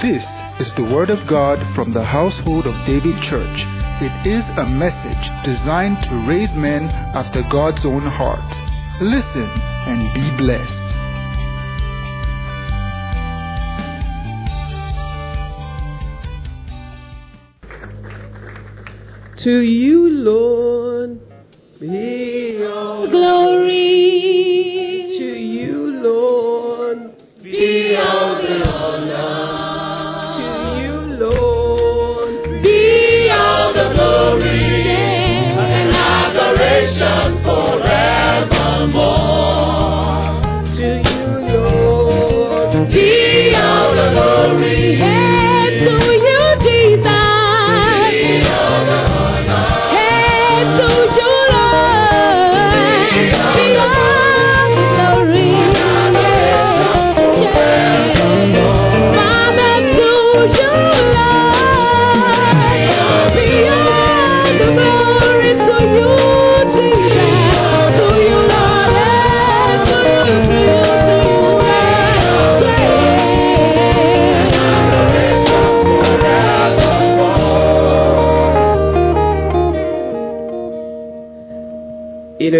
This is the Word of God from the household of David Church. It is a message designed to raise men after God's own heart. Listen and be blessed. To you, Lord, be all glory. To you, Lord, Be all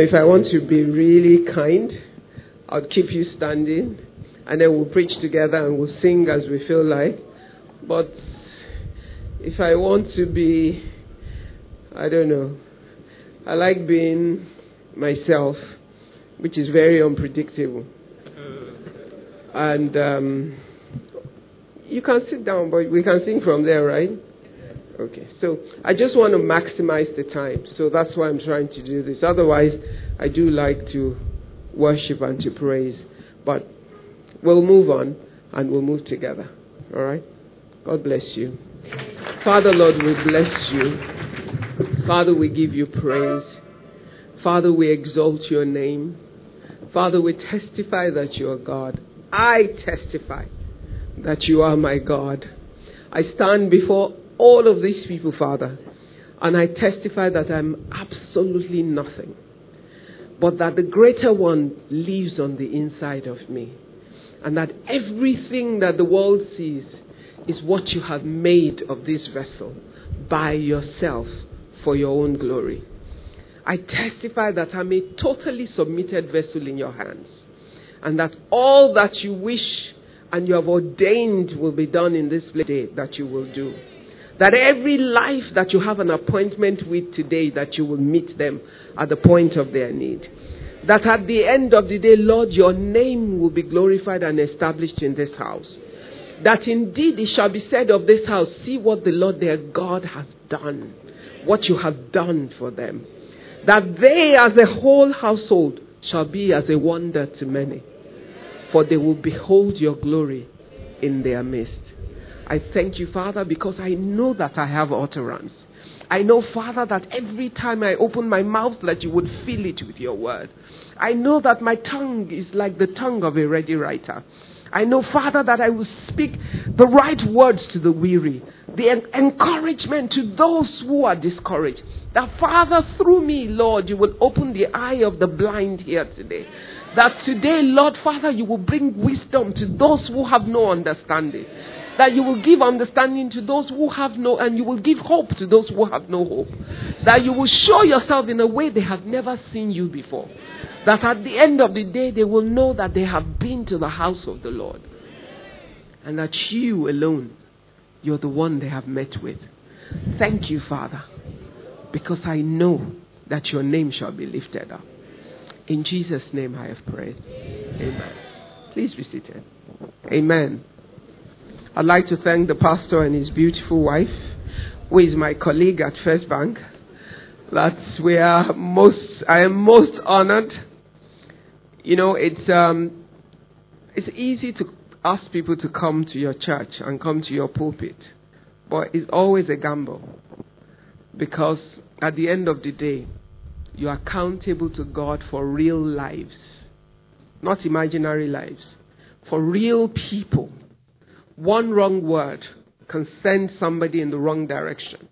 If I want to be really kind, I'll keep you standing and then we'll preach together and we'll sing as we feel like. But if I want to be, I don't know, I like being myself, which is very unpredictable. And um, you can sit down, but we can sing from there, right? Okay, so I just want to maximize the time, so that's why I'm trying to do this. Otherwise, I do like to worship and to praise, but we'll move on and we'll move together. All right? God bless you. Father, Lord, we bless you. Father, we give you praise. Father, we exalt your name. Father, we testify that you are God. I testify that you are my God. I stand before all of these people, Father, and I testify that I'm absolutely nothing, but that the greater one lives on the inside of me, and that everything that the world sees is what you have made of this vessel by yourself for your own glory. I testify that I'm a totally submitted vessel in your hands, and that all that you wish and you have ordained will be done in this day that you will do. That every life that you have an appointment with today, that you will meet them at the point of their need. That at the end of the day, Lord, your name will be glorified and established in this house. That indeed it shall be said of this house, see what the Lord their God has done, what you have done for them. That they as a whole household shall be as a wonder to many, for they will behold your glory in their midst. I thank you, Father, because I know that I have utterance. I know, Father, that every time I open my mouth, that you would fill it with your word. I know that my tongue is like the tongue of a ready writer. I know, Father, that I will speak the right words to the weary, the en- encouragement to those who are discouraged. That, Father, through me, Lord, you will open the eye of the blind here today. That today, Lord, Father, you will bring wisdom to those who have no understanding that you will give understanding to those who have no, and you will give hope to those who have no hope. That you will show yourself in a way they have never seen you before. That at the end of the day, they will know that they have been to the house of the Lord. And that you alone, you're the one they have met with. Thank you, Father, because I know that your name shall be lifted up. In Jesus' name I have prayed. Amen. Please be seated. Amen. I'd like to thank the pastor and his beautiful wife, who is my colleague at First Bank. That we are most, I am most honored. You know, it's um, it's easy to ask people to come to your church and come to your pulpit, but it's always a gamble because at the end of the day, you are accountable to God for real lives, not imaginary lives, for real people one wrong word can send somebody in the wrong direction.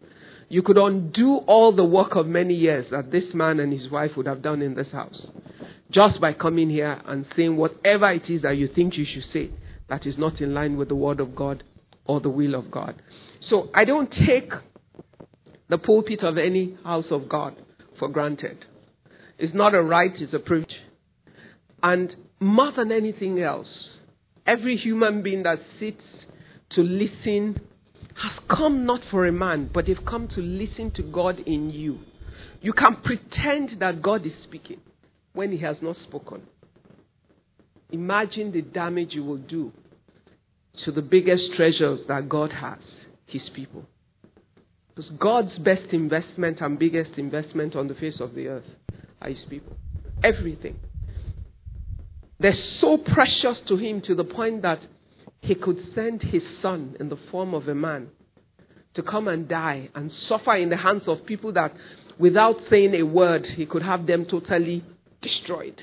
You could undo all the work of many years that this man and his wife would have done in this house just by coming here and saying whatever it is that you think you should say that is not in line with the Word of God or the will of God. So I don't take the pulpit of any house of God for granted. It's not a right, it's a privilege. And more than anything else, every human being that sits to listen has come not for a man, but they've come to listen to God in you. You can pretend that God is speaking when He has not spoken. Imagine the damage you will do to the biggest treasures that God has His people. Because God's best investment and biggest investment on the face of the earth are His people. Everything. They're so precious to Him to the point that He could send His Son in the form of a man to come and die and suffer in the hands of people that, without saying a word, He could have them totally destroyed.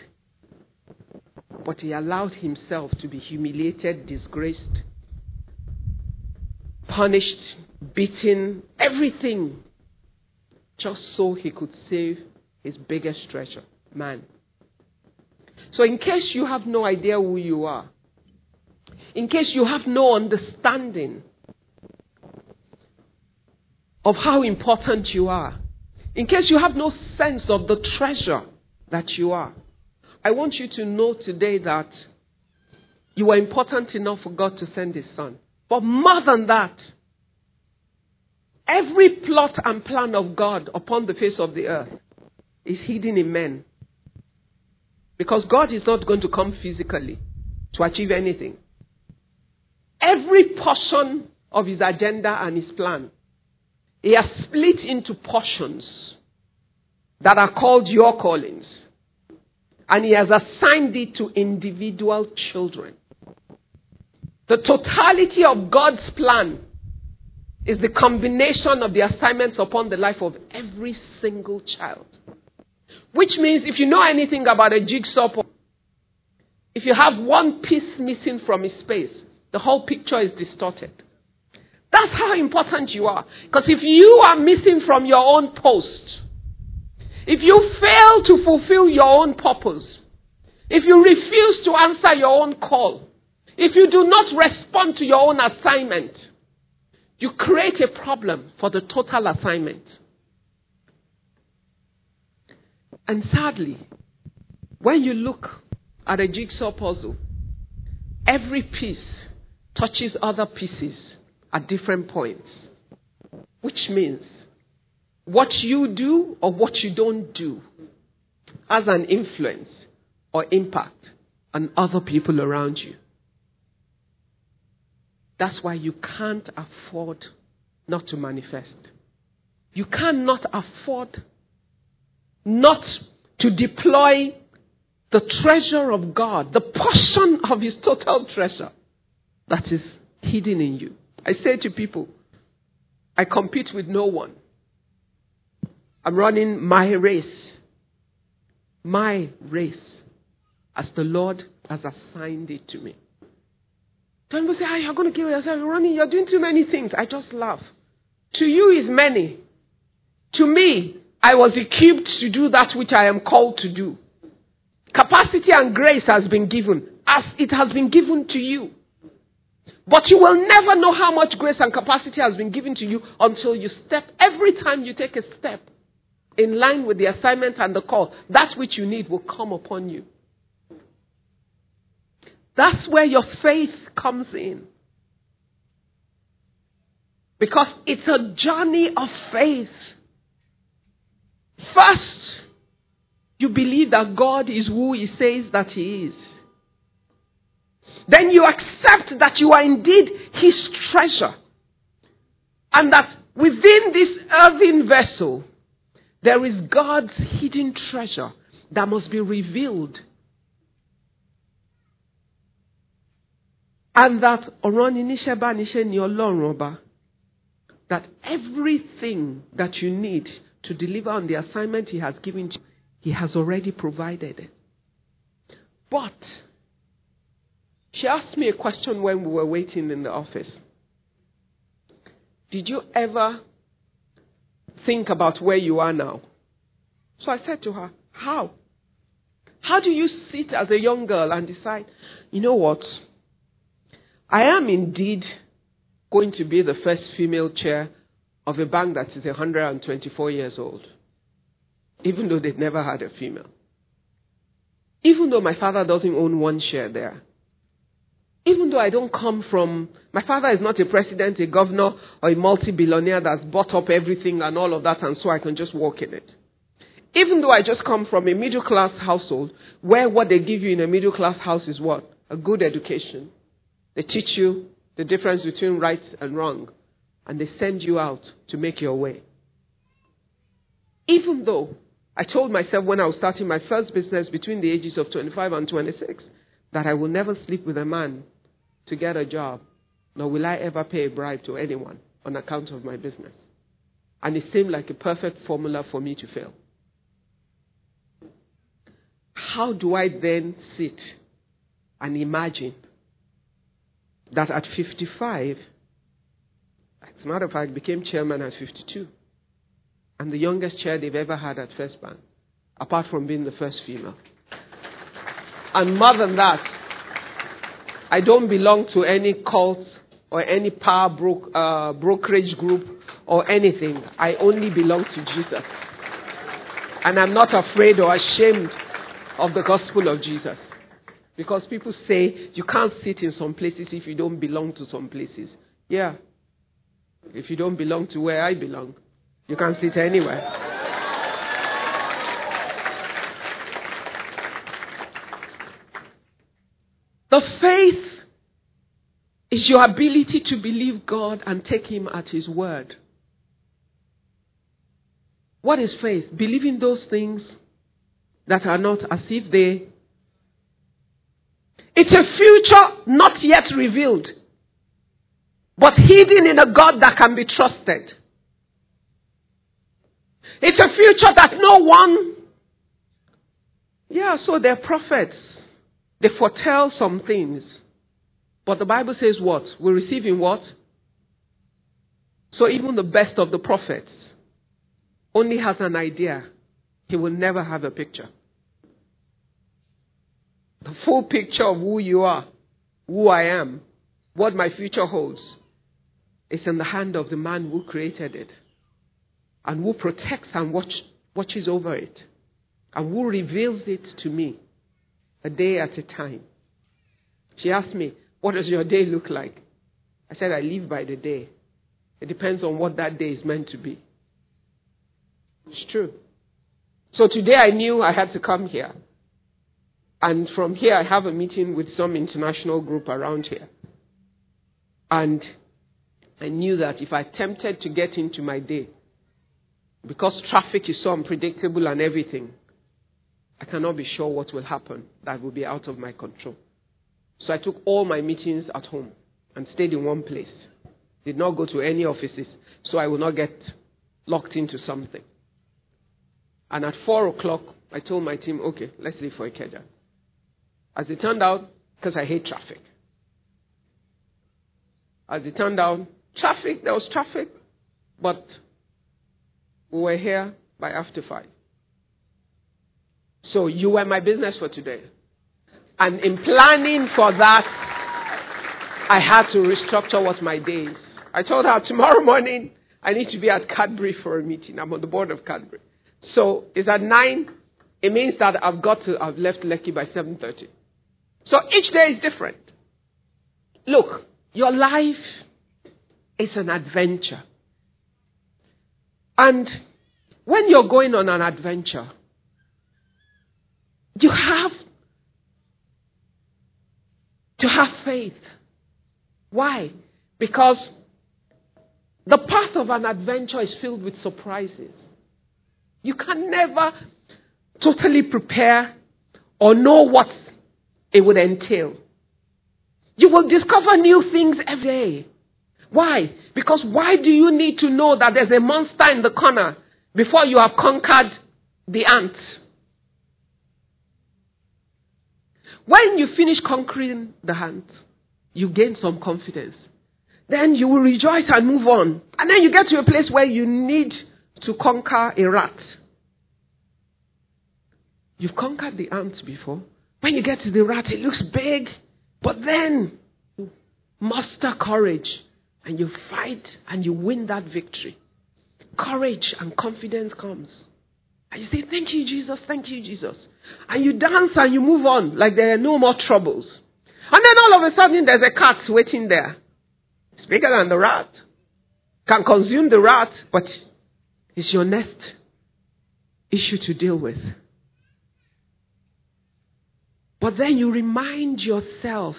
But He allowed Himself to be humiliated, disgraced, punished, beaten, everything, just so He could save His biggest treasure, man. So, in case you have no idea who you are, in case you have no understanding of how important you are, in case you have no sense of the treasure that you are, I want you to know today that you are important enough for God to send His Son. But more than that, every plot and plan of God upon the face of the earth is hidden in men. Because God is not going to come physically to achieve anything. Every portion of his agenda and his plan, he has split into portions that are called your callings. And he has assigned it to individual children. The totality of God's plan is the combination of the assignments upon the life of every single child. Which means if you know anything about a jigsaw if you have one piece missing from its space, the whole picture is distorted. That's how important you are. Because if you are missing from your own post, if you fail to fulfill your own purpose, if you refuse to answer your own call, if you do not respond to your own assignment, you create a problem for the total assignment. And sadly, when you look at a jigsaw puzzle, every piece touches other pieces at different points. Which means what you do or what you don't do has an influence or impact on other people around you. That's why you can't afford not to manifest. You cannot afford not to deploy the treasure of God, the portion of His total treasure that is hidden in you. I say to people, I compete with no one. I'm running my race. My race. As the Lord has assigned it to me. Some people say, ah, you're going to kill yourself. You're running. You're doing too many things. I just laugh. To you is many. To me, I was equipped to do that which I am called to do. Capacity and grace has been given as it has been given to you. But you will never know how much grace and capacity has been given to you until you step, every time you take a step in line with the assignment and the call, that which you need will come upon you. That's where your faith comes in. Because it's a journey of faith. First, you believe that God is who He says that He is. Then you accept that you are indeed His treasure. And that within this earthen vessel, there is God's hidden treasure that must be revealed. And that. That everything that you need to deliver on the assignment He has given you, He has already provided it. But she asked me a question when we were waiting in the office. Did you ever think about where you are now? So I said to her, How? How do you sit as a young girl and decide, you know what? I am indeed going to be the first female chair of a bank that is 124 years old, even though they've never had a female. Even though my father doesn't own one share there. Even though I don't come from, my father is not a president, a governor, or a multi billionaire that's bought up everything and all of that, and so I can just walk in it. Even though I just come from a middle class household, where what they give you in a middle class house is what? A good education. They teach you the difference between right and wrong, and they send you out to make your way. Even though I told myself when I was starting my first business between the ages of 25 and 26 that I will never sleep with a man to get a job, nor will I ever pay a bribe to anyone on account of my business. And it seemed like a perfect formula for me to fail. How do I then sit and imagine that at 55, as a matter of fact, became chairman at 52, and the youngest chair they've ever had at First Bank, apart from being the first female. And more than that, I don't belong to any cult or any power bro- uh, brokerage group or anything. I only belong to Jesus. And I'm not afraid or ashamed of the gospel of Jesus. Because people say you can't sit in some places if you don't belong to some places. Yeah. If you don't belong to where I belong, you can't sit anywhere. The faith is your ability to believe God and take Him at His word. What is faith? Believing those things that are not as if they. It's a future not yet revealed, but hidden in a God that can be trusted. It's a future that no one. Yeah, so they're prophets. They foretell some things. But the Bible says what? We're receiving what? So even the best of the prophets only has an idea. He will never have a picture. The full picture of who you are, who I am, what my future holds, is in the hand of the man who created it and who protects and watch, watches over it and who reveals it to me a day at a time. She asked me, What does your day look like? I said, I live by the day. It depends on what that day is meant to be. It's true. So today I knew I had to come here. And from here I have a meeting with some international group around here. And I knew that if I attempted to get into my day, because traffic is so unpredictable and everything, I cannot be sure what will happen that will be out of my control. So I took all my meetings at home and stayed in one place. Did not go to any offices, so I will not get locked into something. And at four o'clock, I told my team, okay, let's leave for Ikeja. As it turned out, because I hate traffic. As it turned out, traffic, there was traffic, but we were here by after five. So you were my business for today. And in planning for that, I had to restructure what my days. I told her tomorrow morning I need to be at Cadbury for a meeting. I'm on the board of Cadbury. So it's at nine. It means that I've got to I've left Lekki by seven thirty. So each day is different. Look, your life is an adventure. And when you're going on an adventure, you have to have faith. Why? Because the path of an adventure is filled with surprises. You can never totally prepare or know what it would entail. You will discover new things every day. Why? Because why do you need to know that there's a monster in the corner before you have conquered the ant? When you finish conquering the ant, you gain some confidence. Then you will rejoice and move on. And then you get to a place where you need to conquer a rat. You've conquered the ant before. When you get to the rat, it looks big. But then, you muster courage and you fight and you win that victory, courage and confidence comes. And you say, Thank you, Jesus, thank you, Jesus. And you dance and you move on like there are no more troubles. And then all of a sudden there's a cat waiting there. It's bigger than the rat. Can consume the rat, but it's your next issue to deal with. But then you remind yourself.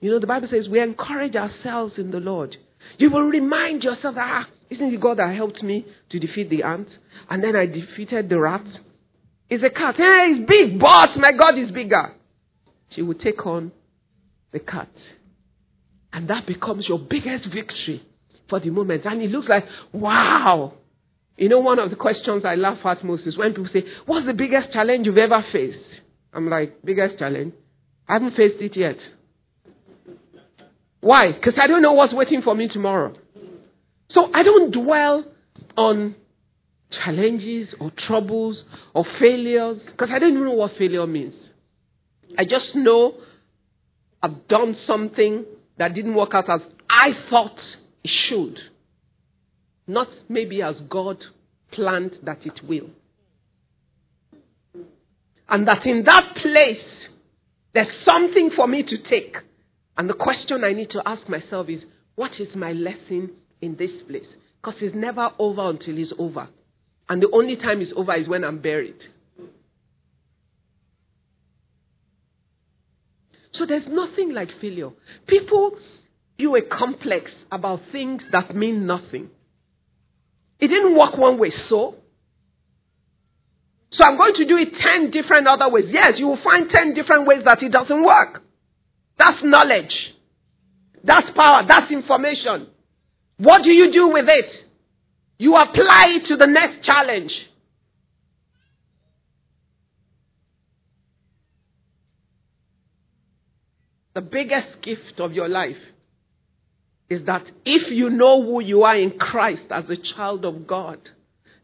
You know, the Bible says we encourage ourselves in the Lord. You will remind yourself that, ah, isn't it God that helped me to defeat the ant? And then I defeated the rat. It's a cat. Hey, it's big, boss. My God is bigger. She will take on the cat. And that becomes your biggest victory for the moment. And it looks like, wow. You know, one of the questions I laugh at most is when people say, What's the biggest challenge you've ever faced? I'm like, Biggest challenge? I haven't faced it yet. Why? Because I don't know what's waiting for me tomorrow. So I don't dwell on challenges or troubles or failures because I don't even know what failure means. I just know I've done something that didn't work out as I thought it should. Not maybe as God planned that it will. And that in that place, there's something for me to take. And the question I need to ask myself is, what is my lesson in this place? Because it's never over until it's over. And the only time it's over is when I'm buried. So there's nothing like failure. People view a complex about things that mean nothing. It didn't work one way, so. So I'm going to do it 10 different other ways. Yes, you will find 10 different ways that it doesn't work. That's knowledge. That's power. That's information. What do you do with it? You apply it to the next challenge. The biggest gift of your life is that if you know who you are in Christ as a child of God,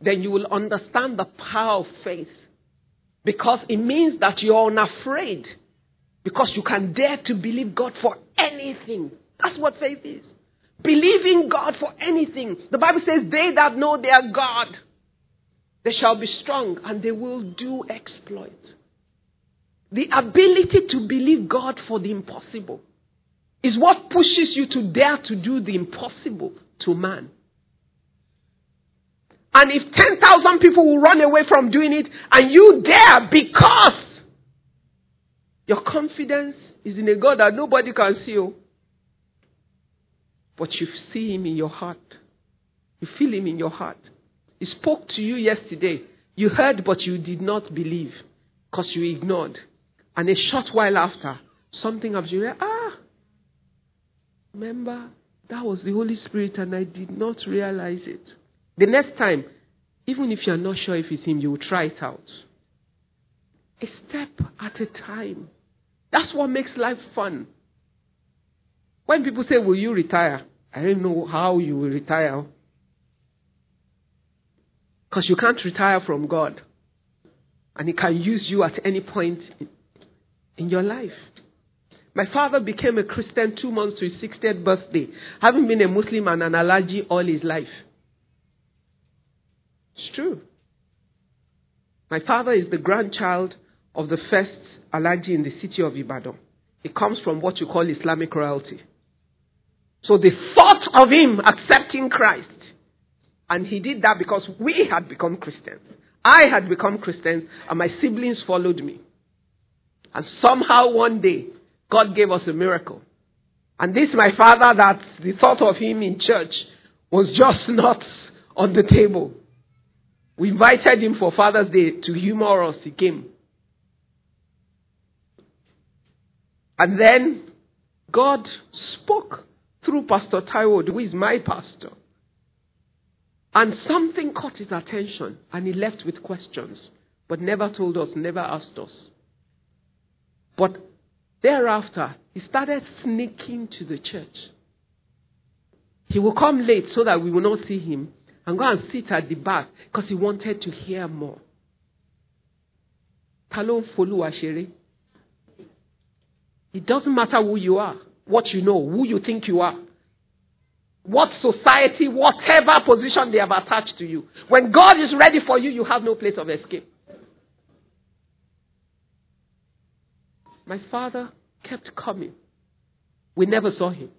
then you will understand the power of faith. Because it means that you're unafraid. Because you can dare to believe God for anything. That's what faith is. Believing God for anything. The Bible says, They that know their God, they shall be strong and they will do exploits. The ability to believe God for the impossible is what pushes you to dare to do the impossible to man. And if 10,000 people will run away from doing it and you dare because your confidence is in a God that nobody can see you, but you see Him in your heart. You feel Him in your heart. He spoke to you yesterday. You heard, but you did not believe because you ignored. And a short while after, something happens. You ah, remember, that was the Holy Spirit, and I did not realize it. The next time, even if you're not sure if it's Him, you will try it out. A step at a time. That's what makes life fun. When people say, Will you retire? I don't know how you will retire. Because you can't retire from God. And He can use you at any point in your life. My father became a Christian two months to his 60th birthday, having been a Muslim and an Alhaji all his life. It's true. My father is the grandchild of the first Alhaji in the city of Ibadan. He comes from what you call Islamic royalty. So they thought of him accepting Christ. And he did that because we had become Christians. I had become Christians, and my siblings followed me. And somehow one day, God gave us a miracle. And this, my father, that the thought of him in church was just not on the table. We invited him for Father's Day to humor us. He came. And then God spoke through Pastor Taiwo, who is my pastor. And something caught his attention, and he left with questions, but never told us, never asked us. But thereafter, he started sneaking to the church. He will come late so that we will not see him and go and sit at the back because he wanted to hear more. Talon follow Ashere. It doesn't matter who you are, what you know, who you think you are. What society, whatever position they have attached to you. When God is ready for you, you have no place of escape. My father kept coming. We never saw him.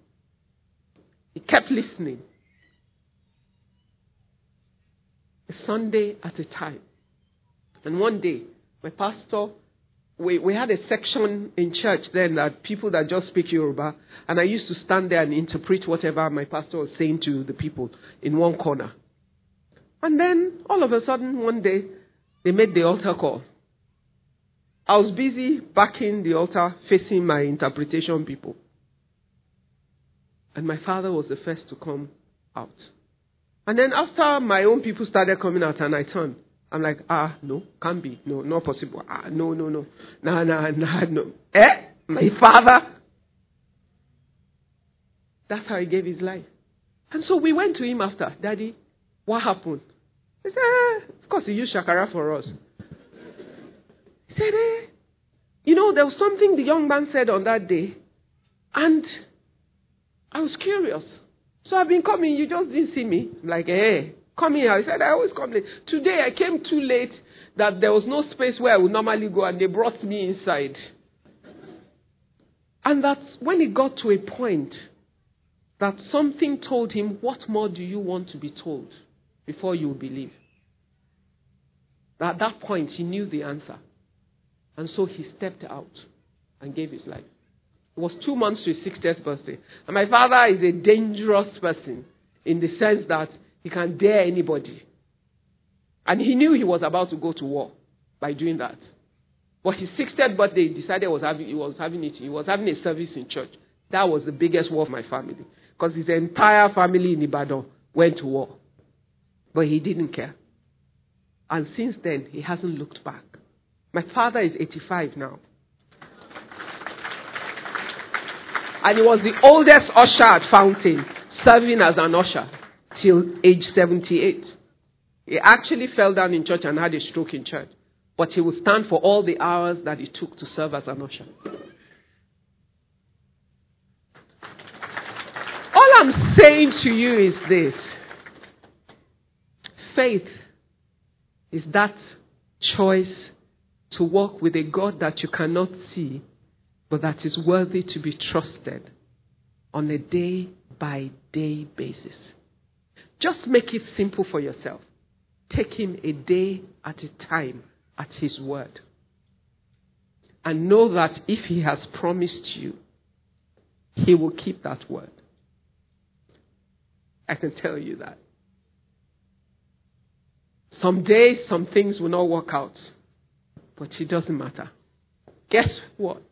He kept listening. A Sunday at a time. And one day, my pastor, we, we had a section in church then that people that just speak Yoruba, and I used to stand there and interpret whatever my pastor was saying to the people in one corner. And then, all of a sudden, one day, they made the altar call. I was busy backing the altar, facing my interpretation people. And my father was the first to come out. And then after my own people started coming out and I turned, I'm like, ah, no, can't be. No, not possible. Ah, no, no, no. Nah, nah, nah, no. Eh? My father? That's how he gave his life. And so we went to him after, Daddy, what happened? He said, eh, of course he used Shakara for us. He said, eh, you know, there was something the young man said on that day, and I was curious. So I've been coming, you just didn't see me. I'm like, hey, come here. I said, I always come late. Today I came too late that there was no space where I would normally go, and they brought me inside. And that's when it got to a point that something told him, What more do you want to be told before you believe? At that point, he knew the answer. And so he stepped out and gave his life. It was two months to his 60th birthday. And my father is a dangerous person in the sense that he can dare anybody. And he knew he was about to go to war by doing that. But his 60th birthday, he decided was having, he was having it. He was having a service in church. That was the biggest war of my family. Because his entire family in Ibadan went to war. But he didn't care. And since then, he hasn't looked back. My father is 85 now. And he was the oldest usher at Fountain, serving as an usher till age 78. He actually fell down in church and had a stroke in church. But he would stand for all the hours that it took to serve as an usher. All I'm saying to you is this faith is that choice to walk with a God that you cannot see, but that is worthy to be trusted on a day by day basis. Just make it simple for yourself. Take Him a day at a time at His word. And know that if He has promised you, He will keep that word. I can tell you that. Some days, some things will not work out, but it doesn't matter. Guess what?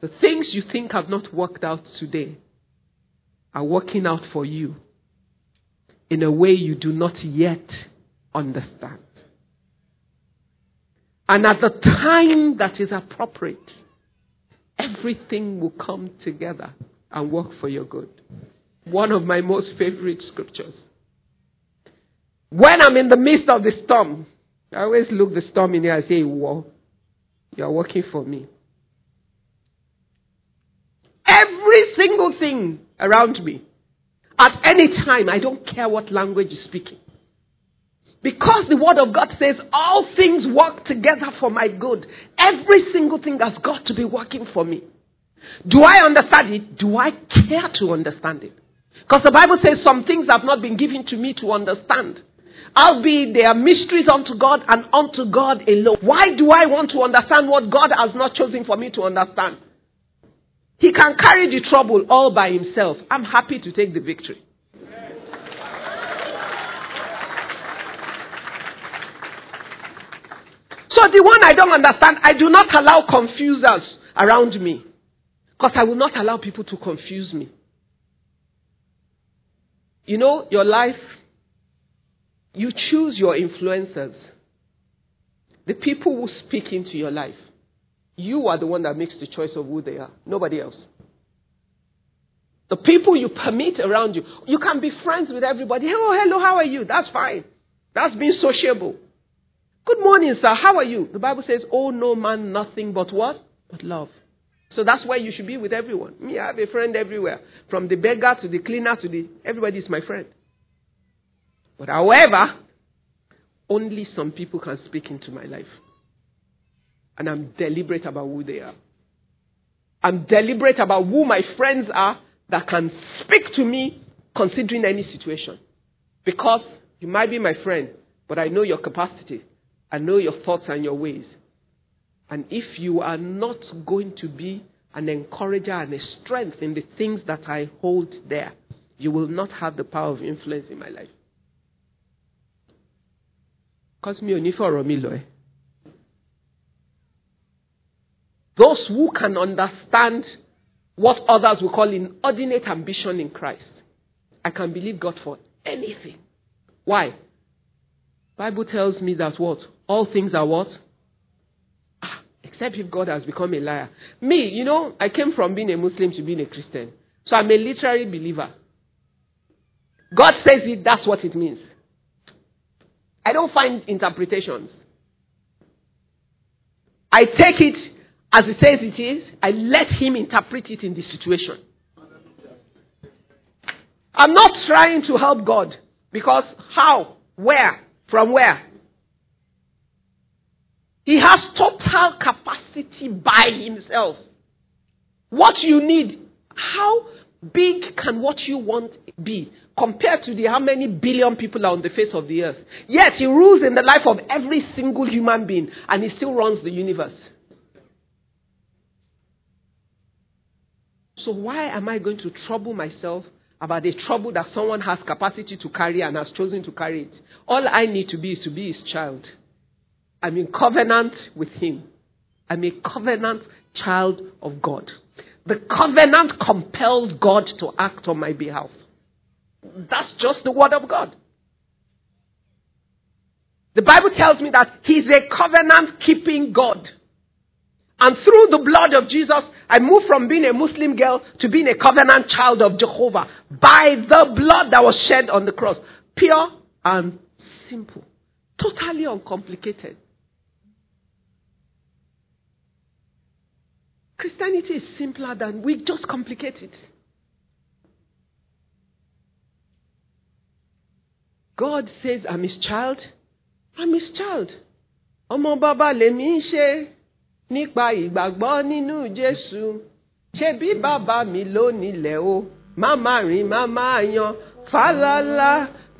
The things you think have not worked out today are working out for you in a way you do not yet understand. And at the time that is appropriate, everything will come together and work for your good. One of my most favorite scriptures. When I'm in the midst of the storm, I always look the storm in the eye and say, Whoa, you're working for me. Every single thing around me, at any time, I don't care what language is speaking. Because the Word of God says all things work together for my good. Every single thing has got to be working for me. Do I understand it? Do I care to understand it? Because the Bible says some things have not been given to me to understand. Albeit they are mysteries unto God and unto God alone. Why do I want to understand what God has not chosen for me to understand? He can carry the trouble all by himself. I'm happy to take the victory. So the one I don't understand, I do not allow confusers around me. Because I will not allow people to confuse me. You know, your life, you choose your influencers. The people who speak into your life. You are the one that makes the choice of who they are, nobody else. The people you permit around you, you can be friends with everybody. Hello, hello, how are you? That's fine. That's being sociable. Good morning, sir. How are you? The Bible says, Oh, no man, nothing but what? But love. So that's why you should be with everyone. Me, I have a friend everywhere. From the beggar to the cleaner to the. Everybody is my friend. But however, only some people can speak into my life. And I'm deliberate about who they are. I'm deliberate about who my friends are that can speak to me considering any situation. Because you might be my friend, but I know your capacity. I know your thoughts and your ways. And if you are not going to be an encourager and a strength in the things that I hold there, you will not have the power of influence in my life. Because mi ò ní fọ̀rọ̀. Those who can understand what others will call inordinate ambition in Christ, I can believe God for anything. Why? Bible tells me that what? All things are what? Ah, except if God has become a liar. Me, you know, I came from being a Muslim to being a Christian. So I'm a literary believer. God says it, that's what it means. I don't find interpretations. I take it as it says it is. I let Him interpret it in the situation. I'm not trying to help God because how? Where? From where? He has total capacity by himself. What you need, how big can what you want be compared to the how many billion people are on the face of the earth? Yet he rules in the life of every single human being and he still runs the universe. So why am I going to trouble myself about a trouble that someone has capacity to carry and has chosen to carry it? All I need to be is to be his child. I'm in covenant with him. I'm a covenant child of God. The covenant compels God to act on my behalf. That's just the word of God. The Bible tells me that He's a covenant keeping God. And through the blood of Jesus, I moved from being a Muslim girl to being a covenant child of Jehovah by the blood that was shed on the cross. Pure and simple. Totally uncomplicated. Christianity is simpler than we just complicate it. God says, I'm his child. I'm his child. Ọmọ bàbá nípa ìgbàgbọ́ nínú Jésù. Ṣé bí bàbá mi o? Má má rìn má má yan fàlàlà.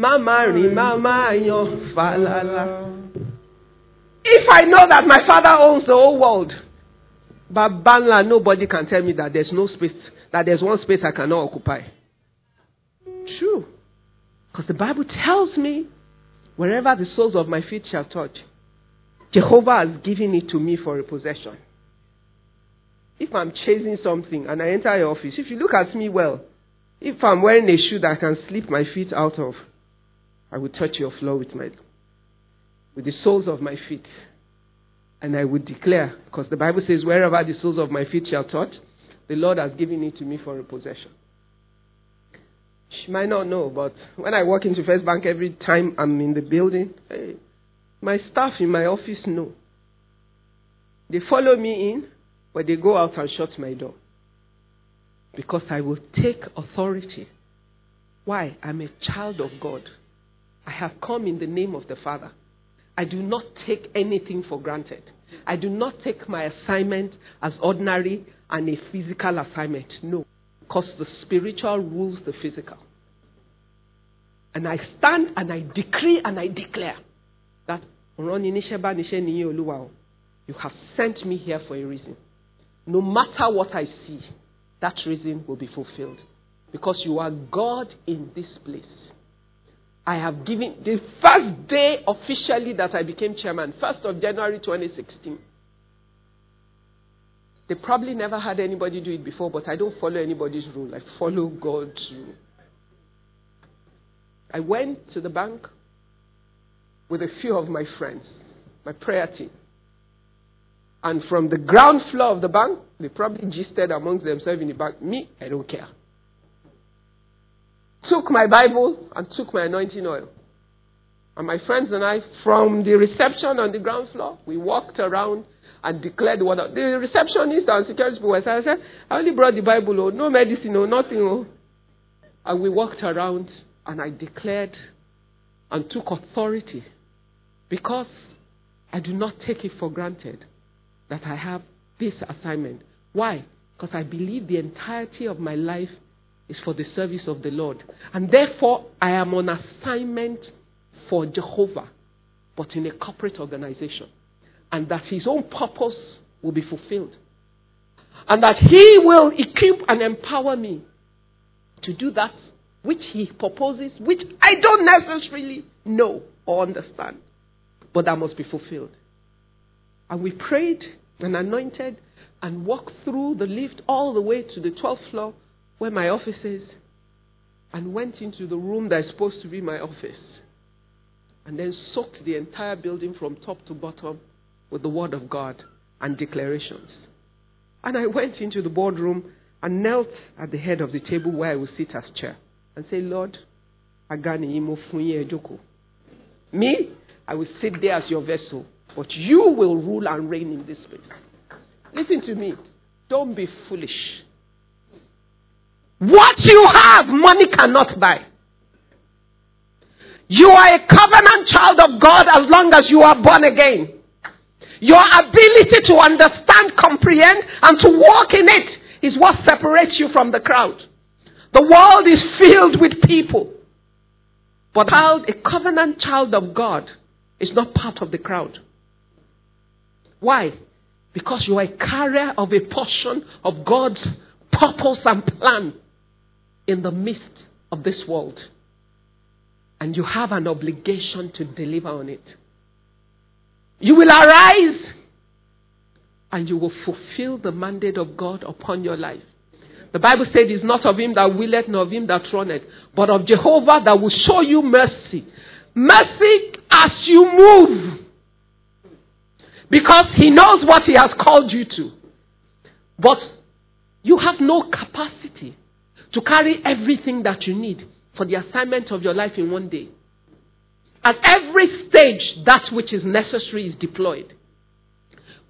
Má má rìn má má yan fàlàlà. If I know that my father owns the whole world, Babanla, nobody can tell me that there's no space, that there's one space I cannot occupy. True. Because the Bible tells me, wherever the soles of my feet shall touch, Jehovah has given it to me for a possession. If I'm chasing something and I enter your office, if you look at me well, if I'm wearing a shoe that I can slip my feet out of, I will touch your floor with my with the soles of my feet. And I would declare, because the Bible says, wherever the soles of my feet shall touch, the Lord has given it to me for a possession. She might not know, but when I walk into First Bank every time I'm in the building, hey, my staff in my office know. They follow me in, but they go out and shut my door. Because I will take authority. Why? I'm a child of God. I have come in the name of the Father. I do not take anything for granted. I do not take my assignment as ordinary and a physical assignment. No. Because the spiritual rules the physical. And I stand and I decree and I declare that you have sent me here for a reason. No matter what I see, that reason will be fulfilled. Because you are God in this place. I have given the first day officially that I became chairman, 1st of January 2016. They probably never had anybody do it before, but I don't follow anybody's rule. I follow God's rule. I went to the bank with a few of my friends, my prayer team. And from the ground floor of the bank, they probably gisted amongst themselves in the bank. Me, I don't care took my Bible and took my anointing oil. And my friends and I, from the reception on the ground floor, we walked around and declared. Of, the receptionist and security people were saying, I said, I only brought the Bible, oh, no medicine, oh, nothing. Oh. And we walked around and I declared and took authority because I do not take it for granted that I have this assignment. Why? Because I believe the entirety of my life is for the service of the Lord. And therefore, I am on assignment for Jehovah, but in a corporate organization. And that His own purpose will be fulfilled. And that He will equip and empower me to do that which He proposes, which I don't necessarily know or understand, but that must be fulfilled. And we prayed and anointed and walked through the lift all the way to the 12th floor where my office is and went into the room that is supposed to be my office and then soaked the entire building from top to bottom with the Word of God and declarations. And I went into the boardroom and knelt at the head of the table where I would sit as chair and say, Lord, agani imo funye ejoko. Me, I will sit there as your vessel, but you will rule and reign in this place. Listen to me. Don't be foolish. What you have, money cannot buy. You are a covenant child of God as long as you are born again. Your ability to understand, comprehend, and to walk in it is what separates you from the crowd. The world is filled with people. But a covenant child of God is not part of the crowd. Why? Because you are a carrier of a portion of God's purpose and plan in the midst of this world. And you have an obligation to deliver on it. You will arise and you will fulfill the mandate of God upon your life. The Bible said it's not of him that willeth, nor of him that runneth, but of Jehovah that will show you mercy. Mercy as you move. Because he knows what he has called you to. But you have no capacity to carry everything that you need for the assignment of your life in one day. At every stage, that which is necessary is deployed.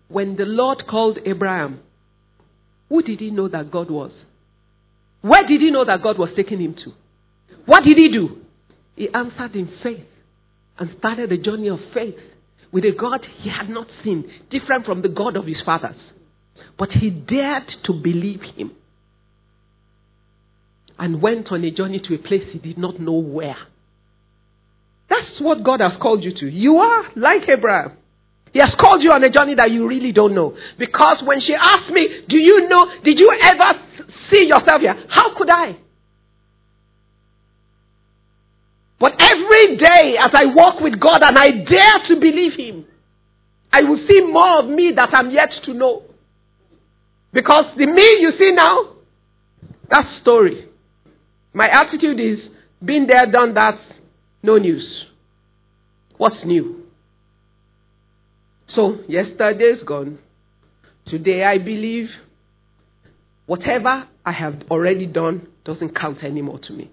When the Lord called Abraham, who did he know that God was? Where did he know that God was taking him to? What did he do? He answered in faith and started a journey of faith with a God he had not seen, different from the God of his fathers. But he dared to believe him and went on a journey to a place he did not know where. That's what God has called you to. You are like Abraham. He has called you on a journey that you really don't know. Because when she asked me, Do you know, did you ever see yourself here? How could I? But every day as I walk with God and I dare to believe Him, I will see more of me that I'm yet to know. Because the me you see now, that's story. My attitude is, been there, done that, no news. What's new? So, yesterday's gone. Today, I believe whatever I have already done doesn't count anymore to me.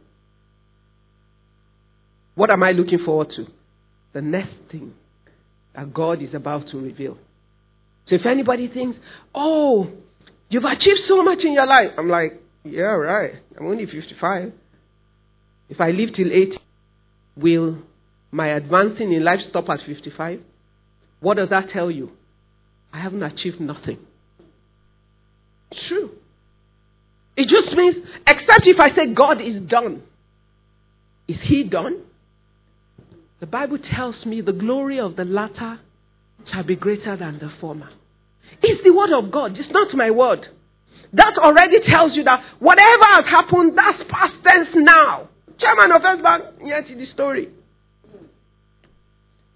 What am I looking forward to? The next thing that God is about to reveal. So, if anybody thinks, oh, you've achieved so much in your life, I'm like, yeah, right. I'm only 55. If I live till 80, will my advancing in life stop at 55? What does that tell you? I haven't achieved nothing. True. It just means, except if I say God is done. Is He done? The Bible tells me the glory of the latter shall be greater than the former. It's the word of God, it's not my word. That already tells you that whatever has happened, that's past tense now. Chairman of First Bank, yet the story.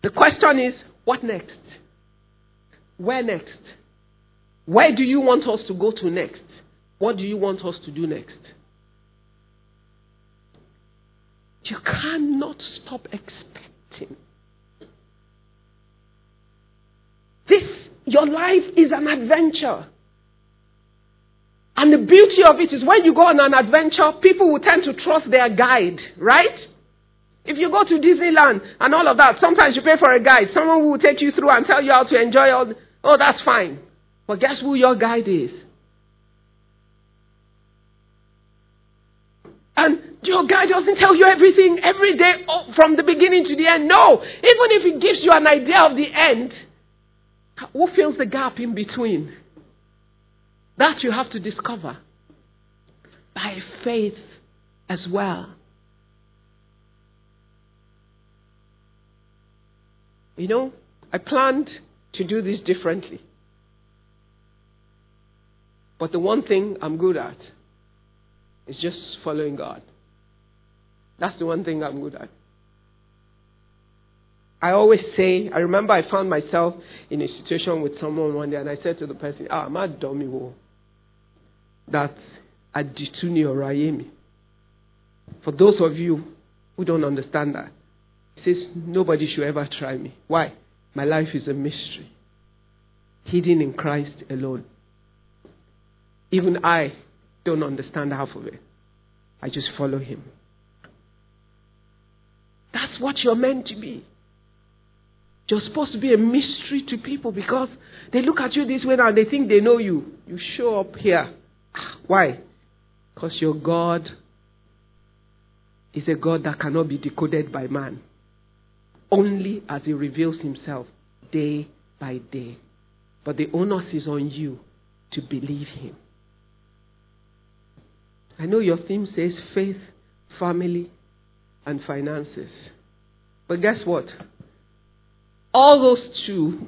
The question is, what next? Where next? Where do you want us to go to next? What do you want us to do next? You cannot stop expecting. This, your life is an adventure. And the beauty of it is when you go on an adventure, people will tend to trust their guide, right? If you go to Disneyland and all of that, sometimes you pay for a guide, someone will take you through and tell you how to enjoy all. Oh, that's fine. But guess who your guide is? And your guide doesn't tell you everything every day from the beginning to the end. No. Even if he gives you an idea of the end, who fills the gap in between? That you have to discover by faith as well. You know, I planned to do this differently. But the one thing I'm good at is just following God. That's the one thing I'm good at. I always say, I remember I found myself in a situation with someone one day, and I said to the person, Ah, I'm a dummy wo. That adituni or ayemi. For those of you who don't understand that, he says, Nobody should ever try me. Why? My life is a mystery, hidden in Christ alone. Even I don't understand half of it. I just follow him. That's what you're meant to be. You're supposed to be a mystery to people because they look at you this way now and they think they know you. You show up here. Ah, why? Because your God is a God that cannot be decoded by man. Only as he reveals himself day by day. But the onus is on you to believe him. I know your theme says faith, family, and finances. But guess what? All those two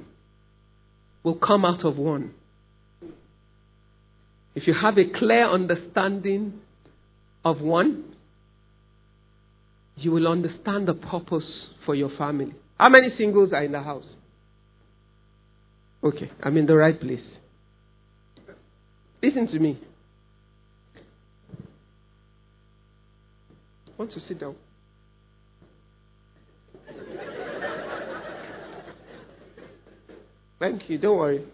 will come out of one. If you have a clear understanding of one, you will understand the purpose for your family. How many singles are in the house? Okay, I'm in the right place. Listen to me. Want to sit down. Thank you. Don't worry.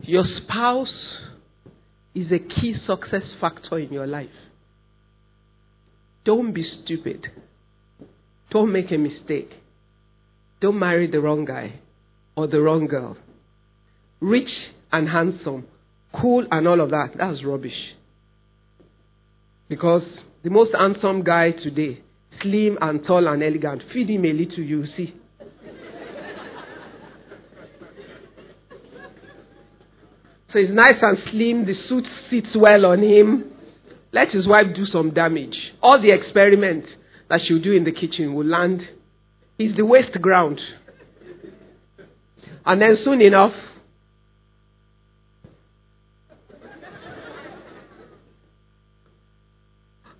Your spouse is a key success factor in your life. Don't be stupid. Don't make a mistake. Don't marry the wrong guy or the wrong girl. Rich and handsome, cool and all of that, that's rubbish. Because the most handsome guy today, slim and tall and elegant, feed him a little, you see. So he's nice and slim, the suit sits well on him. Let his wife do some damage. All the experiment that she'll do in the kitchen will land. He's the waste ground. And then soon enough,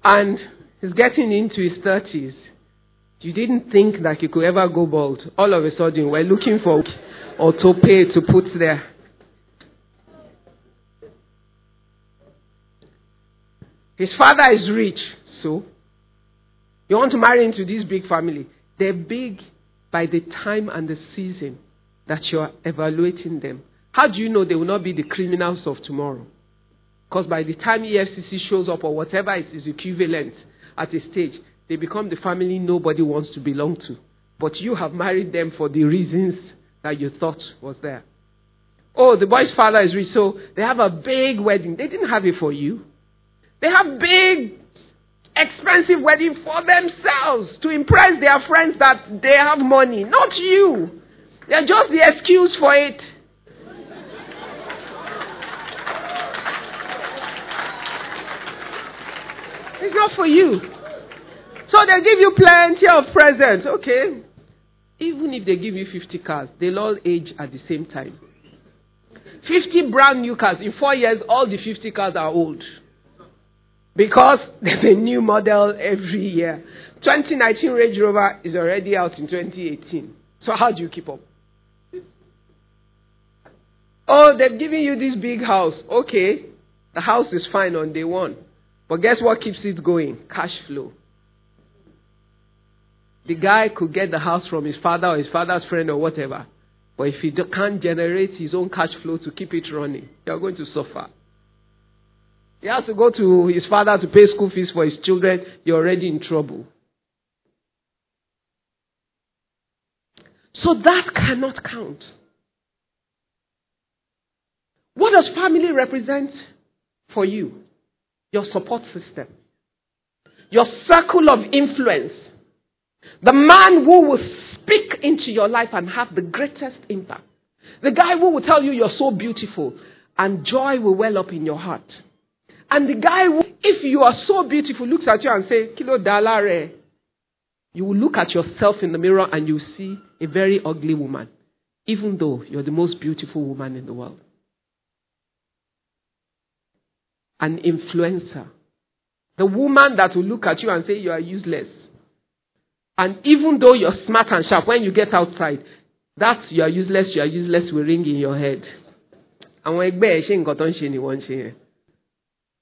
and he's getting into his 30s. You didn't think that you could ever go bald. All of a sudden, we're looking for auto pay to put there. His father is rich, so you want to marry into this big family. They're big by the time and the season that you're evaluating them. How do you know they will not be the criminals of tomorrow? Because by the time EFCC shows up or whatever is, is equivalent at a stage, they become the family nobody wants to belong to. But you have married them for the reasons that you thought was there. Oh, the boy's father is rich, so they have a big wedding. They didn't have it for you. They have big, expensive wedding for themselves to impress their friends that they have money, not you. They're just the excuse for it. It's not for you. So they give you plenty of presents. Okay. Even if they give you 50 cars, they'll all age at the same time. 50 brand new cars. In four years, all the 50 cars are old. Because there's a new model every year. 2019 Range Rover is already out in 2018. So how do you keep up? Oh, they've given you this big house. Okay. The house is fine on day one. But guess what keeps it going? Cash flow. The guy could get the house from his father or his father's friend or whatever. But if he can't generate his own cash flow to keep it running, you're going to suffer. He has to go to his father to pay school fees for his children. You're already in trouble. So that cannot count. What does family represent for you? Your support system, your circle of influence, the man who will speak into your life and have the greatest impact, the guy who will tell you you're so beautiful and joy will well up in your heart. And the guy who, if you are so beautiful, looks at you and say, Kilo dalare. You will look at yourself in the mirror and you see a very ugly woman, even though you're the most beautiful woman in the world. An influencer. The woman that will look at you and say you are useless. And even though you're smart and sharp, when you get outside, that you are useless, you are useless will ring in your head. Tó.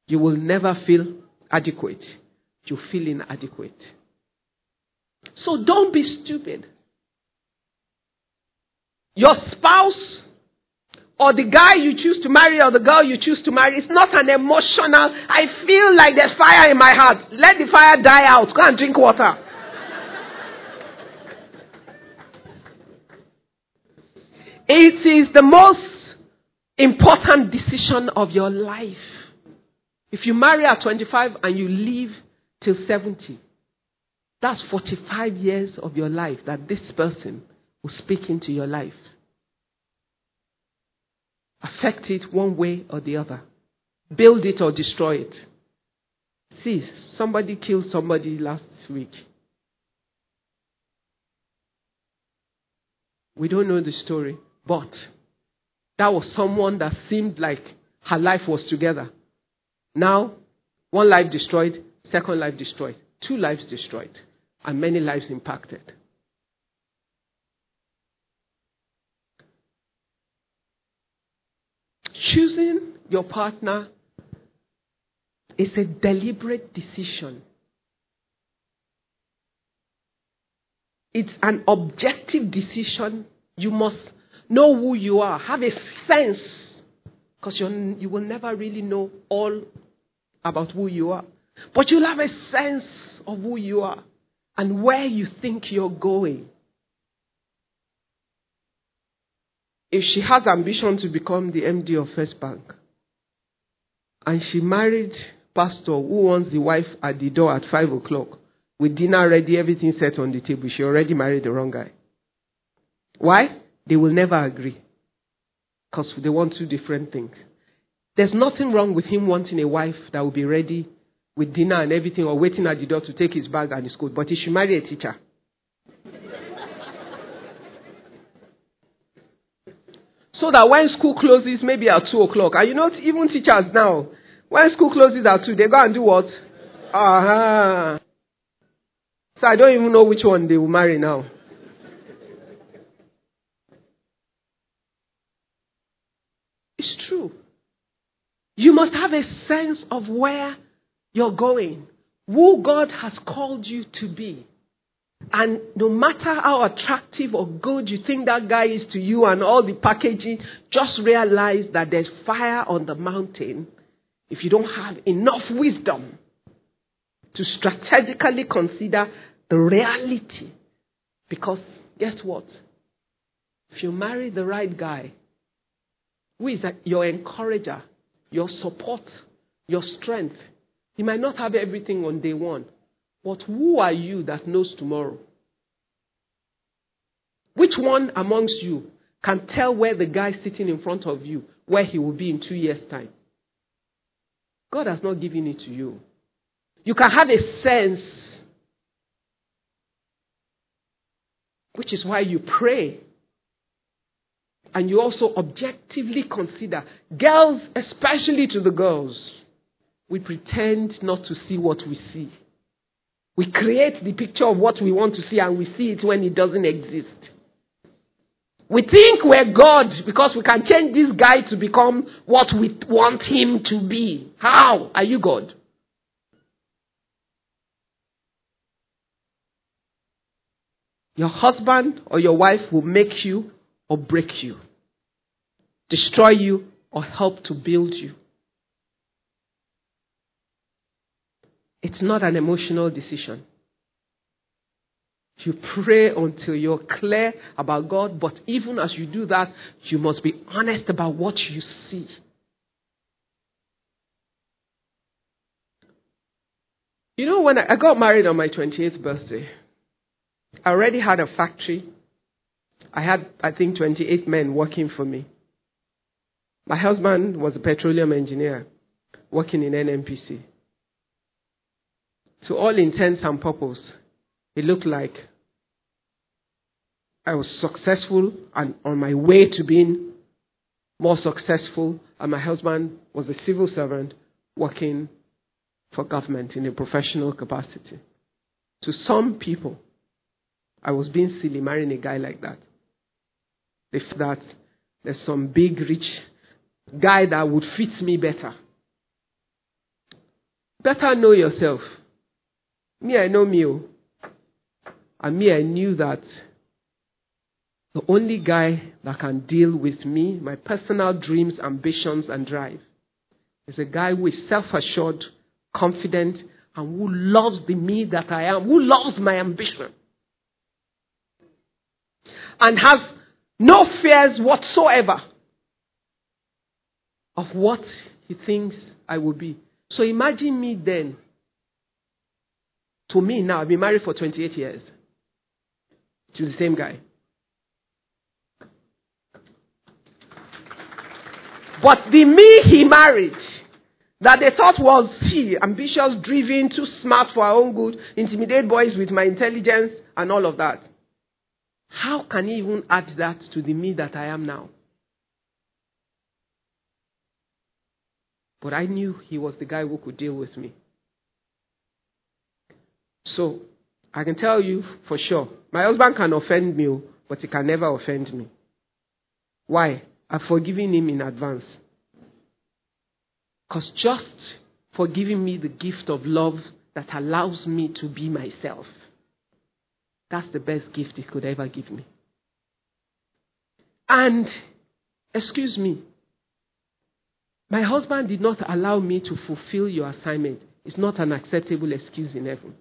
You will never feel adequate. You feel inadequate. So don't be stupid. Your spouse or the guy you choose to marry or the girl you choose to marry is not an emotional, I feel like there's fire in my heart. Let the fire die out. Go and drink water. It is the most important decision of your life. If you marry at 25 and you live till 70, that's 45 years of your life that this person will speak into your life. Affect it one way or the other. Build it or destroy it. See, somebody killed somebody last week. We don't know the story, but that was someone that seemed like her life was together. Now, one life destroyed, second life destroyed, two lives destroyed, and many lives impacted. Choosing your partner is a deliberate decision. It's an objective decision. You must know who you are, have a sense, because you will never really know all about who you are. But you'll have a sense of who you are and where you think you're going. If she has ambition to become the MD of First Bank, and she married pastor who wants the wife at the door at five o'clock with dinner ready, everything set on the table, she already married the wrong guy. Why? They will never agree because they want two different things. There's nothing wrong with him wanting a wife that will be ready with dinner and everything or waiting at the door to take his bag and his coat, but he should marry a teacher. So that when school closes, maybe at 2 o'clock, and you know, even teachers now, when school closes at 2, they go and do what? Uh-huh. So I don't even know which one they will marry now. It's true. You must have a sense of where you're going, who God has called you to be. And no matter how attractive or good you think that guy is to you and all the packaging, just realize that there's fire on the mountain if you don't have enough wisdom to strategically consider the reality. Because guess what? If you marry the right guy, who is your encourager, your support, your strength, he might not have everything on day one, but who are you that knows tomorrow? Which one amongst you can tell where the guy sitting in front of you, where he will be in two years' time? God has not given it to you. You can have a sense, which is why you pray. And you also objectively consider. Girls, especially to the girls, we pretend not to see what we see. We create the picture of what we want to see and we see it when it doesn't exist. We think we're God because we can change this guy to become what we want him to be. How are you God? Your husband or your wife will make you or break you, destroy you or help to build you. It's not an emotional decision. You pray until you're clear about God, but even as you do that, you must be honest about what you see. You know, when I, got married on my 28th birthday, I already had a factory. I had, I think, 28 men working for me. My husband was a petroleum engineer working in NNPC. To all intents and purposes, it looked like I was successful and on my way to being more successful, and my husband was a civil servant working for government in a professional capacity. To some people, I was being silly marrying a guy like that. If that there's some big, rich guy that would fit me better. Better know yourself. Me, I know me. oh. And me, I knew that the only guy that can deal with me, my personal dreams, ambitions, and drive, is a guy who is self assured, confident, and who loves the me that I am, who loves my ambition, and has no fears whatsoever of what he thinks I will be. So imagine me then. To me now, I've been married for 28 years to the same guy. But the me he married, that they thought was she, ambitious, driven, too smart for her own good, intimidate boys with my intelligence and all of that. How can he even add that to the me that I am now? But I knew he was the guy who could deal with me. So, I can tell you for sure, my husband can offend me, oh, but he can never offend me. Why? I've forgiven him in advance. Because just for giving me the gift of love that allows me to be myself, that's the best gift he could ever give me. And, excuse me, my husband did not allow me to fulfill your assignment. It's not an acceptable excuse in heaven.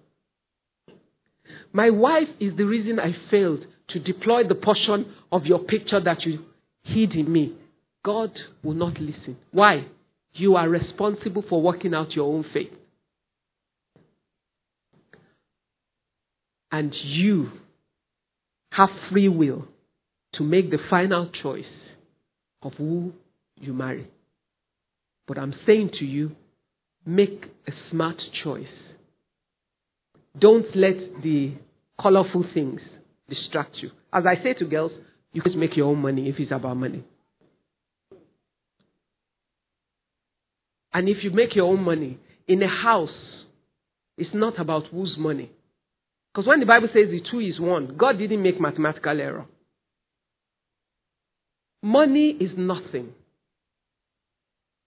My wife is the reason I failed to deploy the portion of your picture that you hid in me. God will not listen. Why? You are responsible for working out your own faith. And you have free will to make the final choice of who you marry. But I'm saying to you, make a smart choice. Don't let the colorful things distract you. As I say to girls, you can make your own money if it's about money. And if you make your own money in a house, it's not about whose money. Because when the Bible says the two is one, God didn't make mathematical error. Money is nothing,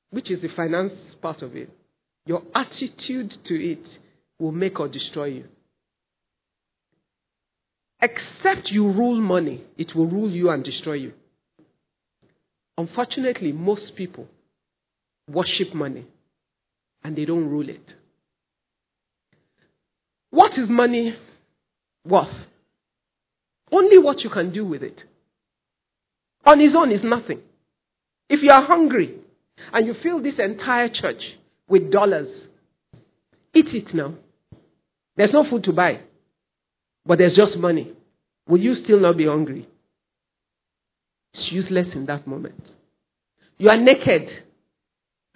which is the finance part of it. Your attitude to it will make or destroy you. Except you rule money, it will rule you and destroy you. Unfortunately, most people worship money and they don't rule it. What is money worth? Only what you can do with it. On its own is nothing. If you are hungry and you fill this entire church with dollars, eat it now. There's no food to buy, but there's just money. Will you still not be hungry? It's useless in that moment. You are naked.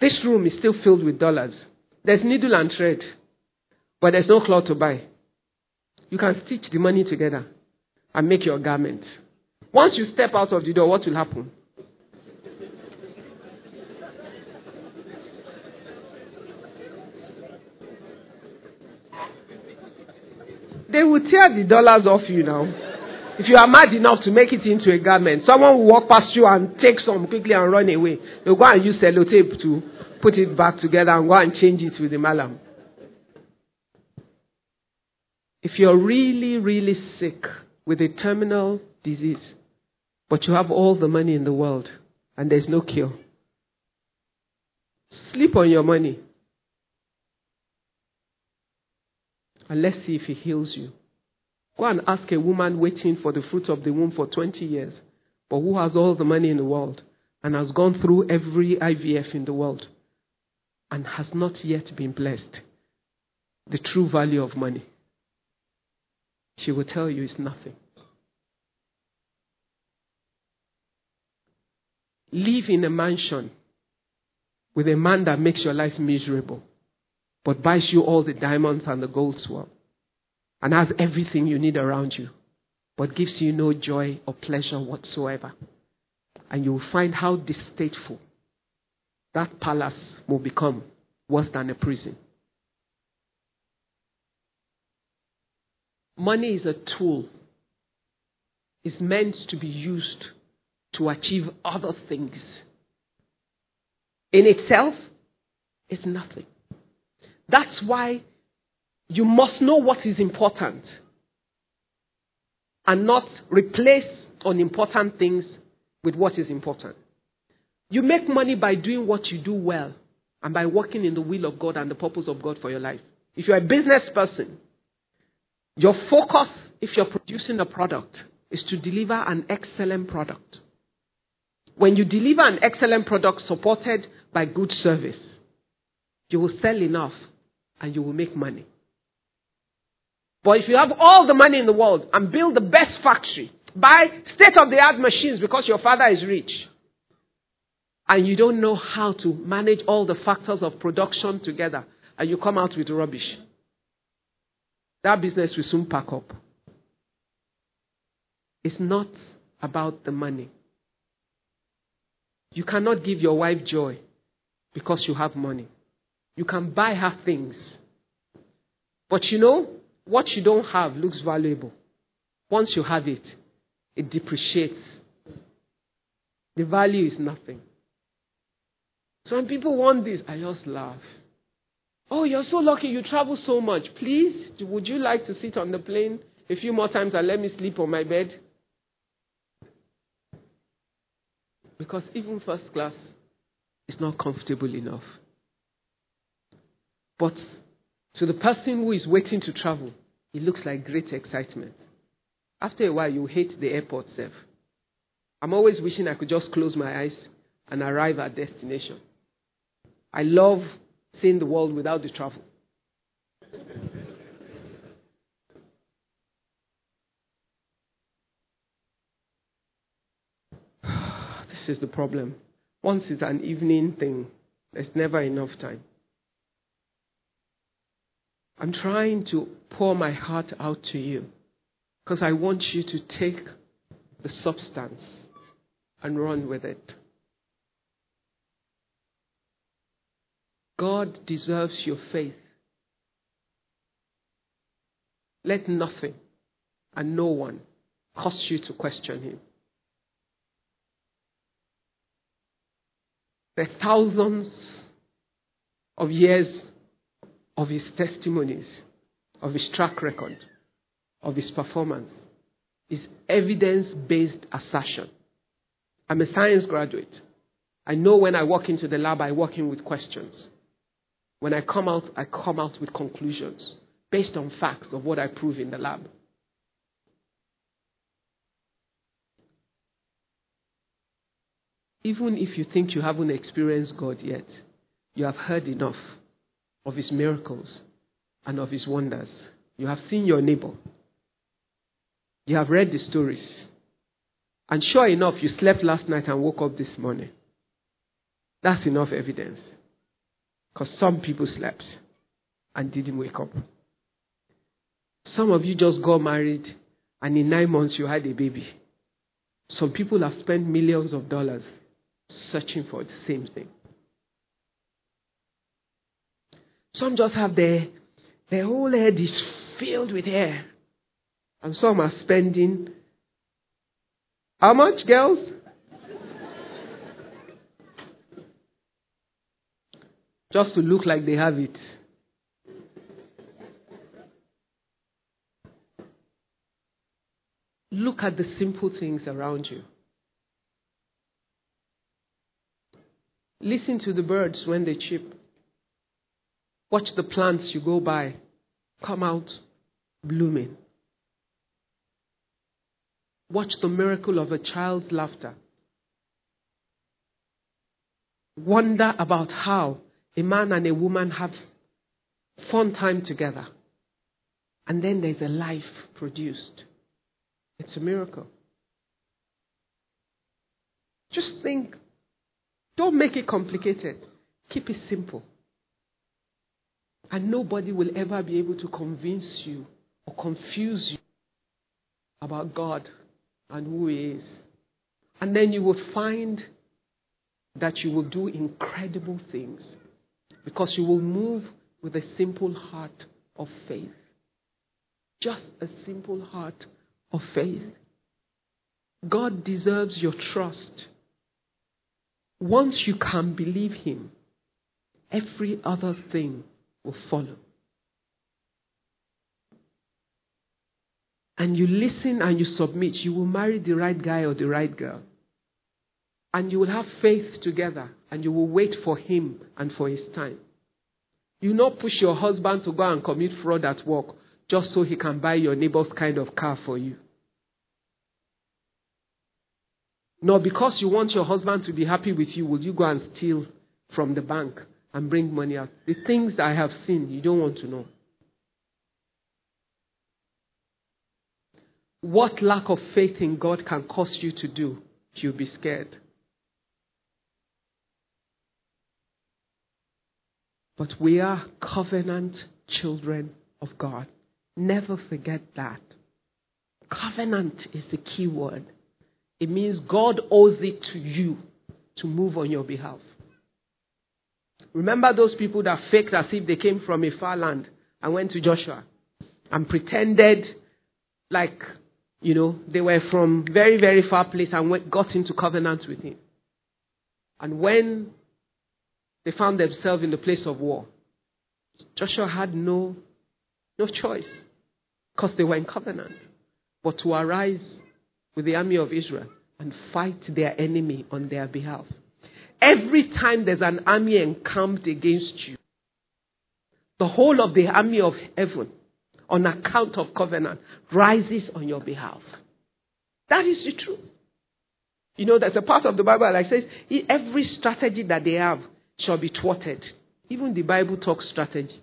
This room is still filled with dollars. There's needle and thread, but there's no cloth to buy. You can stitch the money together and make your garment. Once you step out of the door, what will happen? They will tear the dollars off you now. If you are mad enough to make it into a garment, someone will walk past you and take some quickly and run away. They'll go and use sellotape to put it back together and go and change it with the malam. If you're really, really sick with a terminal disease, but you have all the money in the world and there's no cure, sleep on your money. And let's see if he heals you. Go and ask a woman waiting for the fruit of the womb for 20 years, but who has all the money in the world and has gone through every IVF in the world and has not yet been blessed. The true value of money. She will tell you it's nothing. Live in a mansion with a man that makes your life miserable, but buys you all the diamonds and the gold swirl, and has everything you need around you, but gives you no joy or pleasure whatsoever. And you will find how distasteful that palace will become worse than a prison. Money is a tool. It's meant to be used to achieve other things. In itself, it's nothing. That's why you must know what is important and not replace unimportant things with what is important. You make money by doing what you do well and by working in the will of God and the purpose of God for your life. If you're a business person, your focus, if you're producing a product, is to deliver an excellent product. When you deliver an excellent product supported by good service, you will sell enough and you will make money. But if you have all the money in the world and build the best factory, buy state of the art machines because your father is rich, and you don't know how to manage all the factors of production together, and you come out with rubbish, that business will soon pack up. It's not about the money. You cannot give your wife joy because you have money. You can buy her things. But you know, what you don't have looks valuable. Once you have it, it depreciates. The value is nothing. Some people want this. I just laugh. Oh, you're so lucky you travel so much. Please, would you like to sit on the plane a few more times and let me sleep on my bed? Because even first class is not comfortable enough. But to the person who is waiting to travel, it looks like great excitement. After a while, you hate the airport self. I'm always wishing I could just close my eyes and arrive at destination. I love seeing the world without the travel. this is the problem. Once it's an evening thing, there's never enough time. I'm trying to pour my heart out to you because I want you to take the substance and run with it. God deserves your faith. Let nothing and no one cause you to question Him. Are thousands of years of His testimonies, of His track record, of His performance. Is evidence based assertion. I'm a science graduate. I know when I walk into the lab, I walk in with questions. When I come out, I come out with conclusions based on facts of what I prove in the lab. Even if you think you haven't experienced God yet, you have heard enough of His miracles and of His wonders. You have seen your neighbor. You have read the stories. And sure enough, you slept last night and woke up this morning. That's enough evidence. Because some people slept and didn't wake up. Some of you just got married and in nine months you had a baby. Some people have spent millions of dollars searching for the same thing. Some just have their, their whole head is filled with hair. And some are spending how much, girls? Just to look like they have it. Look at the simple things around you. Listen to the birds when they chirp. Watch the plants you go by come out blooming. Watch the miracle of a child's laughter. Wonder about how a man and a woman have fun time together. And then there's a life produced. It's a miracle. Just think. Don't make it complicated. Keep it simple. And nobody will ever be able to convince you or confuse you about God and who He is. And then you will find that you will do incredible things because you will move with a simple heart of faith. Just a simple heart of faith. God deserves your trust. Once you can believe Him, every other thing will follow. And you listen and you submit, you will marry the right guy or the right girl. And you will have faith together and you will wait for him and for his time. You not push your husband to go and commit fraud at work just so he can buy your neighbor's kind of car for you. Nor because you want your husband to be happy with you, will you go and steal from the bank and bring money out. The things I have seen, you don't want to know. What lack of faith in God can cause you to do, you'll be scared. But we are covenant children of God. Never forget that. Covenant is the key word. It means God owes it to you to move on your behalf. Remember those people that faked as if they came from a far land and went to Joshua and pretended like, you know, they were from very, very far place and went, got into covenant with him. And when they found themselves in the place of war, Joshua had no, no choice because they were in covenant but to arise with the army of Israel and fight their enemy on their behalf. Every time there's an army encamped against you, the whole of the army of heaven, on account of covenant, rises on your behalf. That is the truth. You know, there's a part of the Bible that says every strategy that they have shall be thwarted. Even the Bible talks strategy.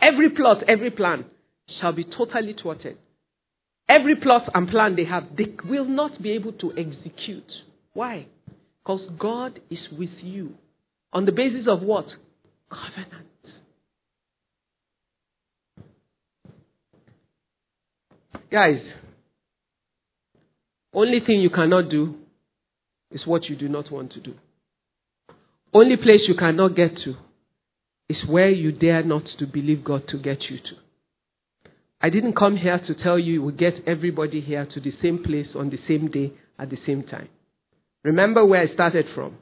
Every plot, every plan shall be totally thwarted. Every plot and plan they have, they will not be able to execute. Why? Because God is with you. On the basis of what? Covenant. Guys, only thing you cannot do is what you do not want to do. Only place you cannot get to is where you dare not to believe God to get you to. I didn't come here to tell you will get everybody here to the same place on the same day at the same time. Remember where I started from.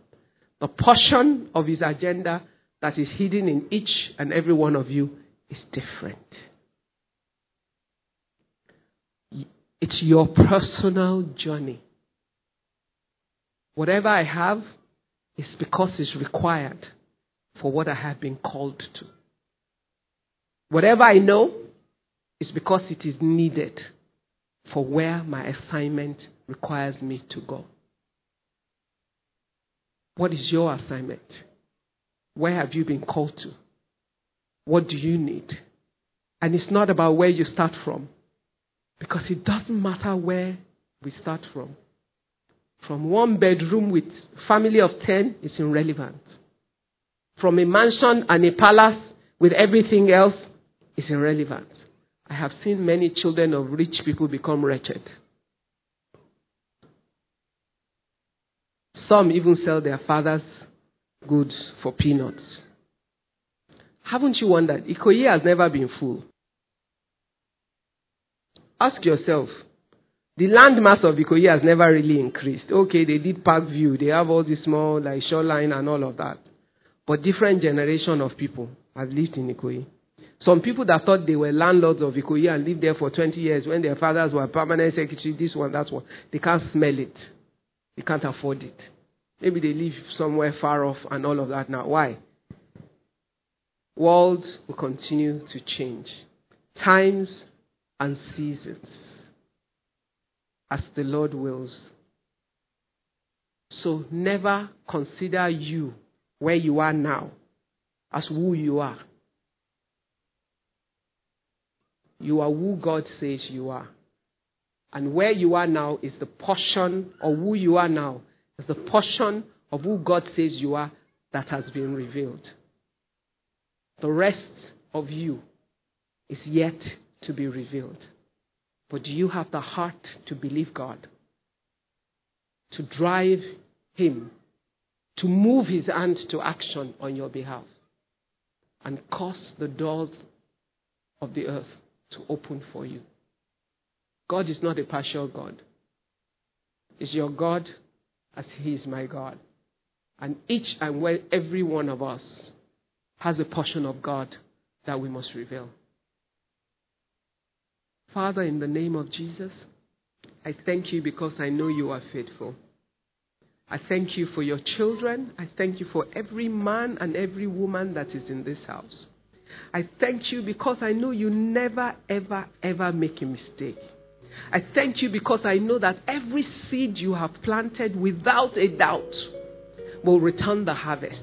The portion of his agenda that is hidden in each and every one of you is different. It's your personal journey. Whatever I have is because it's required for what I have been called to. Whatever I know is because it is needed for where my assignment requires me to go. What is your assignment? Where have you been called to? What do you need? And it's not about where you start from, because it doesn't matter where we start from. From one bedroom with family of 10 is irrelevant. From a mansion and a palace with everything else is irrelevant. I have seen many children of rich people become wretched. Some even sell their father's goods for peanuts. Haven't you wondered? Ikoyi has never been full. Ask yourself, the landmass of Ikoyi has never really increased. Okay, they did Park View, they have all this small like shoreline and all of that. But different generation of people have lived in Ikoyi. Some people that thought they were landlords of Ikoyi and lived there for 20 years when their fathers were permanent secretary, this one, that one, they can't smell it. They can't afford it. Maybe they live somewhere far off and all of that now. Why? Worlds will continue to change. Times and seasons. as the Lord wills. So never consider you where you are now as who you are. You are who God says you are. And where you are now is the portion of who you are now, is the portion of who God says you are that has been revealed. The rest of you is yet to be revealed. But do you have the heart to believe God? To drive Him, to move His hand to action on your behalf, and cause the doors of the earth to open for you? God is not a partial God. Is your God as He is my God. And each and every one of us has a portion of God that we must reveal. Father, in the name of Jesus, I thank you because I know you are faithful. I thank you for your children. I thank you for every man and every woman that is in this house. I thank you because I know you never, ever, ever make a mistake. I thank you because I know that every seed you have planted without a doubt will return the harvest.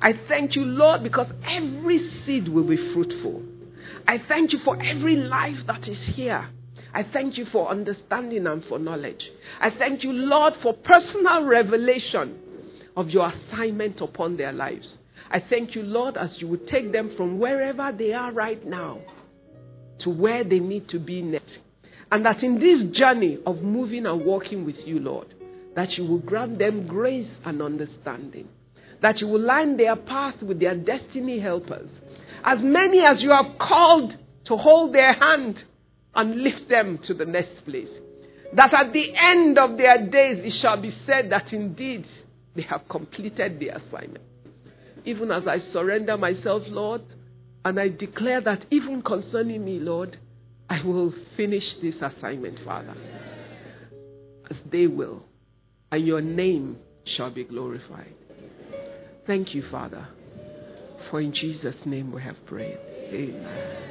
I thank you, Lord, because every seed will be fruitful. I thank you for every life that is here. I thank you for understanding and for knowledge. I thank you, Lord, for personal revelation of your assignment upon their lives. I thank you, Lord, as you would take them from wherever they are right now to where they need to be next. And that in this journey of moving and walking with you, Lord, that you will grant them grace and understanding. That you will line their path with their destiny helpers. As many as you have called to hold their hand and lift them to the next place. That at the end of their days it shall be said that indeed they have completed the assignment. Even as I surrender myself, Lord, and I declare that even concerning me, Lord, I will finish this assignment, Father, as they will, and your name shall be glorified. Thank you, Father, for in Jesus' name we have prayed. Amen.